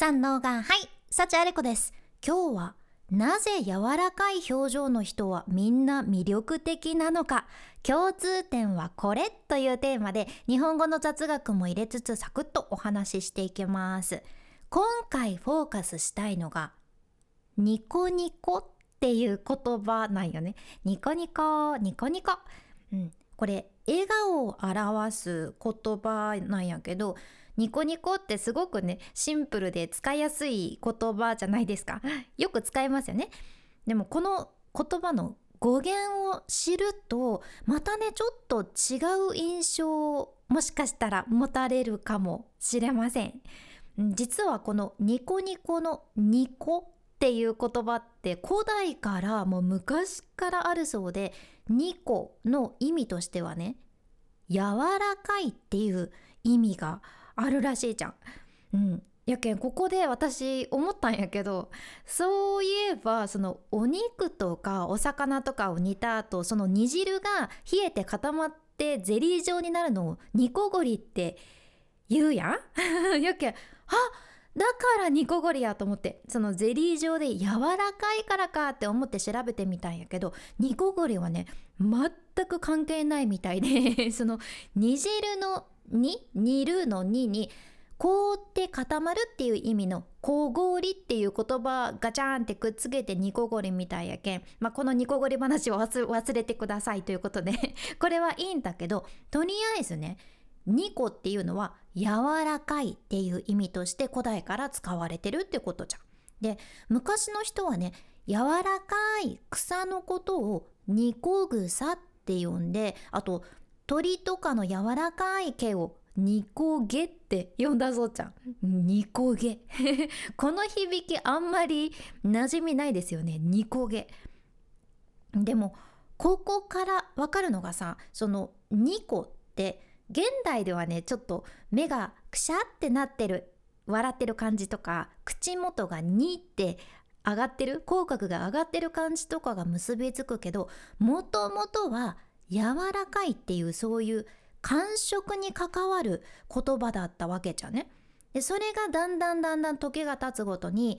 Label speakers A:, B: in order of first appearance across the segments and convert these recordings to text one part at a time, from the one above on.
A: 三能がはい幸あれ子です。今日はなぜ柔らかい表情の人はみんな魅力的なのか。共通点はこれというテーマで日本語の雑学も入れつつサクッとお話ししていきます。今回フォーカスしたいのがニコニコっていう言葉なんよね。ニコニコニコニコ。うん。これ笑顔を表す言葉なんやけどニコニコってすごくねシンプルで使いやすい言葉じゃないですか。よく使いますよね。でもこの言葉の語源を知るとまたねちょっと違う印象をもしかしたら持たれるかもしれません。実はこのニコニコのニコっていう言葉って古代からもう昔からあるそうでニコの意味としてはね柔らかいっていう意味があるらしいじゃん。うん、やけんここで私思ったんやけどそういえばそのお肉とかお魚とかを煮た後その煮汁が冷えて固まってゼリー状になるのを煮こごりって言うやん？やけんあだから煮こごりやと思ってそのゼリー状で柔らかいからかって思って調べてみたんやけど煮こごりはね全く関係ないみたいで その煮汁のに煮るのにに凍って固まるっていう意味の凍氷っていう言葉ガチャンってくっつけて煮こごりみたいやけん、まあ、この煮こごり話を忘れてくださいということで これはいいんだけどとりあえずねニコっていうのは柔らかいっていう意味として古代から使われてるってことじゃん。で昔の人はね柔らかい草のことをニコ草って呼んであと鳥とかの柔らかい毛をニコゲって呼んだぞちゃん。ニコゲ。この響きあんまり馴染みないですよね。ニコゲ。でも、ここからわかるのがさ、そのニコって現代ではね、ちょっと目がくしゃってなってる、笑ってる感じとか、口元がニって上がってる、口角が上がってる感じとかが結びつくけど、もともとは柔らかいっていうそういう感触に関わる言葉だったわけじゃね。でそれがだんだんだんだん時が経つごとに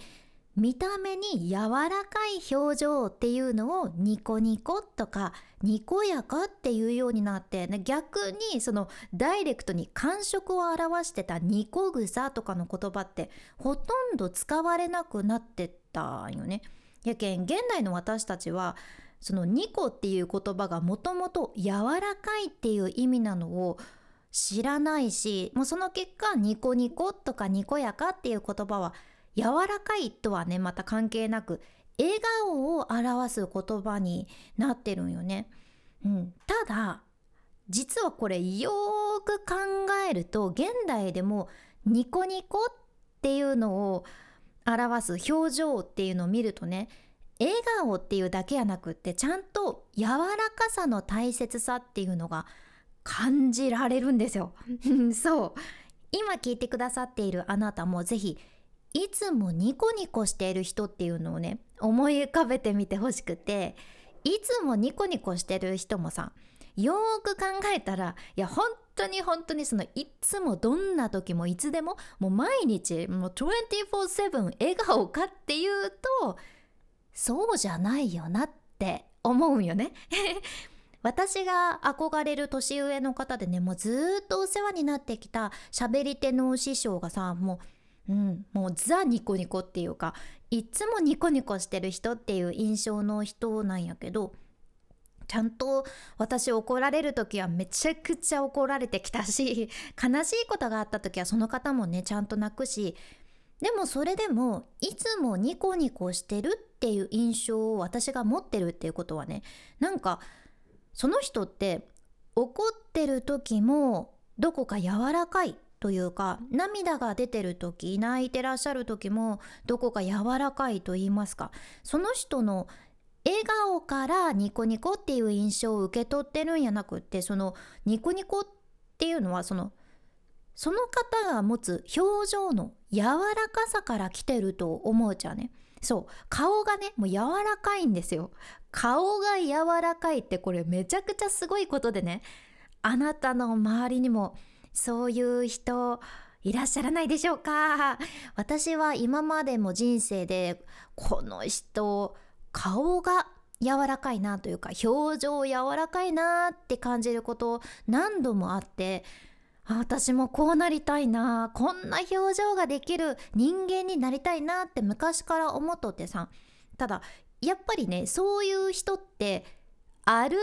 A: 見た目に柔らかい表情っていうのをニコニコとかにこやかっていうようになって、逆にそのダイレクトに感触を表してたニコ草とかの言葉ってほとんど使われなくなってったんよね。やけん現代の私たちはそのニコっていう言葉がもともと柔らかいっていう意味なのを知らないしもうその結果ニコニコとかにこやかっていう言葉は柔らかいとはねまた関係なく笑顔を表す言葉になってるんよね。うん、ただ実はこれよーく考えると現代でもニコニコっていうのを表す表情っていうのを見るとね笑顔っていうだけやなくってちゃんと柔らかさの大切さっていうのが感じられるんですよ。そう。今聞いてくださっているあなたもぜひいつもニコニコしている人っていうのをね思い浮かべてみてほしくていつもニコニコしてる人もさよーく考えたらいや本当に本当にそのいつもどんな時もいつでももう毎日もう24/7笑顔かっていうとそうじゃないよなって思うよね。私が憧れる年上の方でねもうずっとお世話になってきた喋り手の師匠がさもう、うん、もうザニコニコっていうかいつもニコニコしてる人っていう印象の人なんやけどちゃんと私怒られる時はめちゃくちゃ怒られてきたし悲しいことがあった時はその方もねちゃんと泣くしでもそれでもいつもニコニコしてるっていう印象を私が持ってるっていうことはねなんかその人って怒ってる時もどこか柔らかいというか涙が出てる時泣いてらっしゃる時もどこか柔らかいと言いますか。その人の笑顔からニコニコっていう印象を受け取ってるんやなくってそのニコニコっていうのはそのその方が持つ表情の柔らかさから来てると思うじゃね。そう。顔がねもう柔らかいんですよ。顔が柔らかいってこれめちゃくちゃすごいことでね。あなたの周りにもそういう人いらっしゃらないでしょうか。私は今までも人生でこの人顔が柔らかいなというか表情柔らかいなって感じること何度もあって私もこうなりたいなこんな表情ができる人間になりたいなって昔から思っとってさ。ただやっぱりねそういう人ってある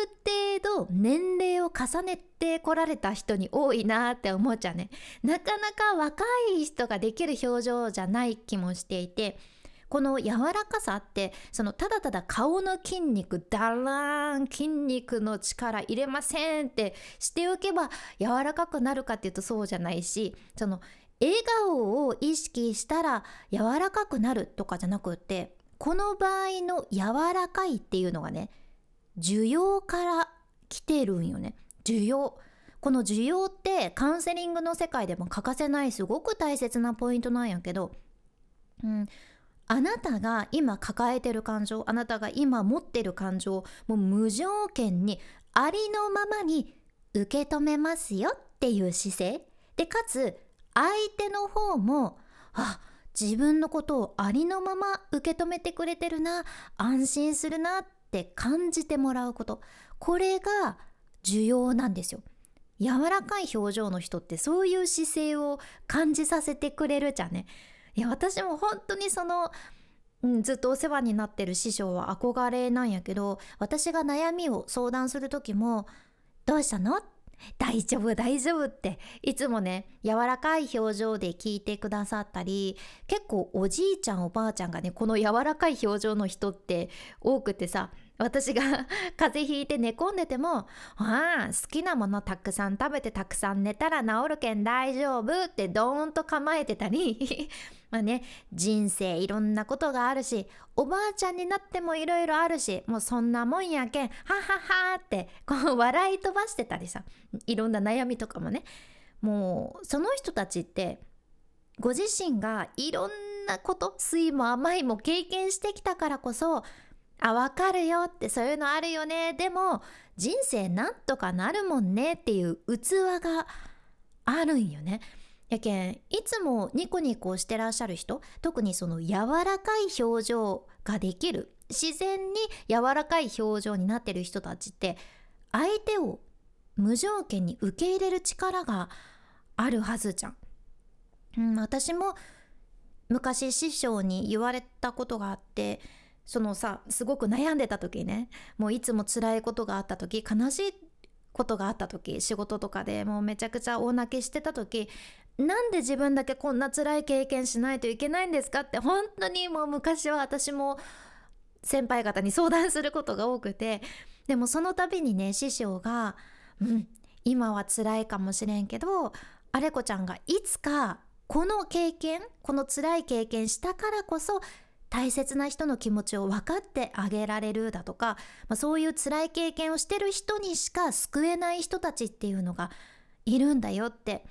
A: 程度年齢を重ねてこられた人に多いなって思っちゃうね。なかなか若い人ができる表情じゃない気もしていて。この柔らかさってそのただただ顔の筋肉だらーん筋肉の力入れませんってしておけば柔らかくなるかっていうとそうじゃないしその笑顔を意識したら柔らかくなるとかじゃなくってこの場合の柔らかいっていうのがね需要から来てるんよね。需要。この需要ってカウンセリングの世界でも欠かせないすごく大切なポイントなんやけど、うん、あなたが今抱えてる感情あなたが今持ってる感情もう無条件にありのままに受け止めますよっていう姿勢。でかつ相手の方もあ自分のことをありのまま受け止めてくれてるな安心するなって感じてもらうこと。これが重要なんですよ。柔らかい表情の人ってそういう姿勢を感じさせてくれるじゃんね。いや私も本当にその、うん、ずっとお世話になってる師匠は憧れなんやけど私が悩みを相談する時も「どうしたの?」大丈夫大丈夫っていつもね柔らかい表情で聞いてくださったり結構おじいちゃんおばあちゃんがねこの柔らかい表情の人って多くてさ私が 風邪ひいて寝込んでても「ああ好きなものたくさん食べてたくさん寝たら治るけん大丈夫」ってドーンと構えてたり まあね人生いろんなことがあるしおばあちゃんになってもいろいろあるしもうそんなもんやけんはははってこう 笑い飛ばしてたりさいろんな悩みとかもねもうその人たちってご自身がいろんなこと酸いも甘いも経験してきたからこそあ分かるよってそういうのあるよねでも人生なんとかなるもんねっていう器があるんよね。やけんいつもニコニコしてらっしゃる人特にその柔らかい表情ができる自然に柔らかい表情になってる人たちって相手を無条件に受け入れる力があるはずじゃん。うん、私も昔師匠に言われたことがあってそのさすごく悩んでた時ねもういつも辛いことがあった時悲しいことがあった時仕事とかでもうめちゃくちゃ大泣きしてた時なんで自分だけこんな辛い経験しないといけないんですかって本当にもう昔は私も先輩方に相談することが多くてでもその度にね師匠が「うん今は辛いかもしれんけどあれこちゃんがいつかこの経験この辛い経験したからこそ大切な人の気持ちを分かってあげられるだとか、まあ、そういう辛い経験をしてる人にしか救えない人たちっていうのがいるんだよって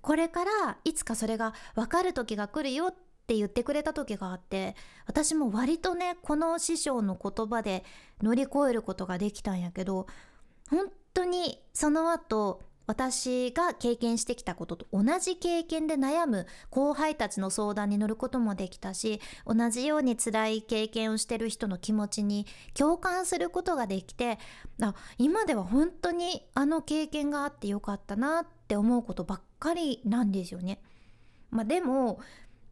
A: これからいつかそれが分かる時が来るよって言ってくれた時があって私も割とねこの師匠の言葉で乗り越えることができたんやけど本当にその後私が経験してきたことと同じ経験で悩む後輩たちの相談に乗ることもできたし同じように辛い経験をしてる人の気持ちに共感することができてあ今では本当にあの経験があってよかったなって思うことばっかりなんですよね。まあ、でも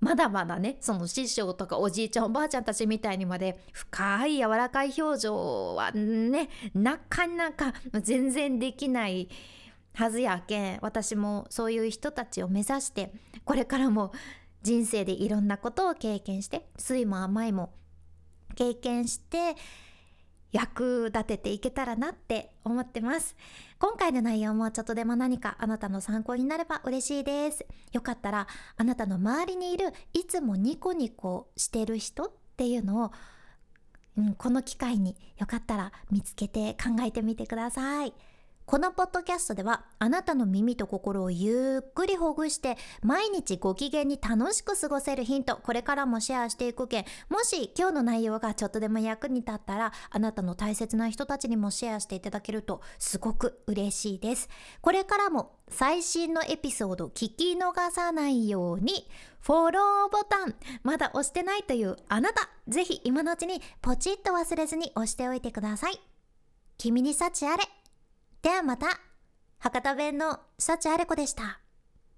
A: まだまだねその師匠とかおじいちゃんおばあちゃんたちみたいにまで深い柔らかい表情はねなかなか全然できないはずやけん私もそういう人たちを目指してこれからも人生でいろんなことを経験して酸いも甘いも経験して役立てていけたらなって思ってます。今回の内容もちょっとでも何かあなたの参考になれば嬉しいです。よかったらあなたの周りにいるいつもニコニコしてる人っていうのを、うん、この機会によかったら見つけて考えてみてください。このポッドキャストではあなたの耳と心をゆっくりほぐして毎日ご機嫌に楽しく過ごせるヒントこれからもシェアしていくけ。んもし今日の内容がちょっとでも役に立ったらあなたの大切な人たちにもシェアしていただけるとすごく嬉しいです。これからも最新のエピソード聞き逃さないようにフォローボタン。まだ押してないというあなた。ぜひ今のうちにポチッと忘れずに押しておいてください。君に幸あれ。ではまた。博多弁の幸あれ子でした。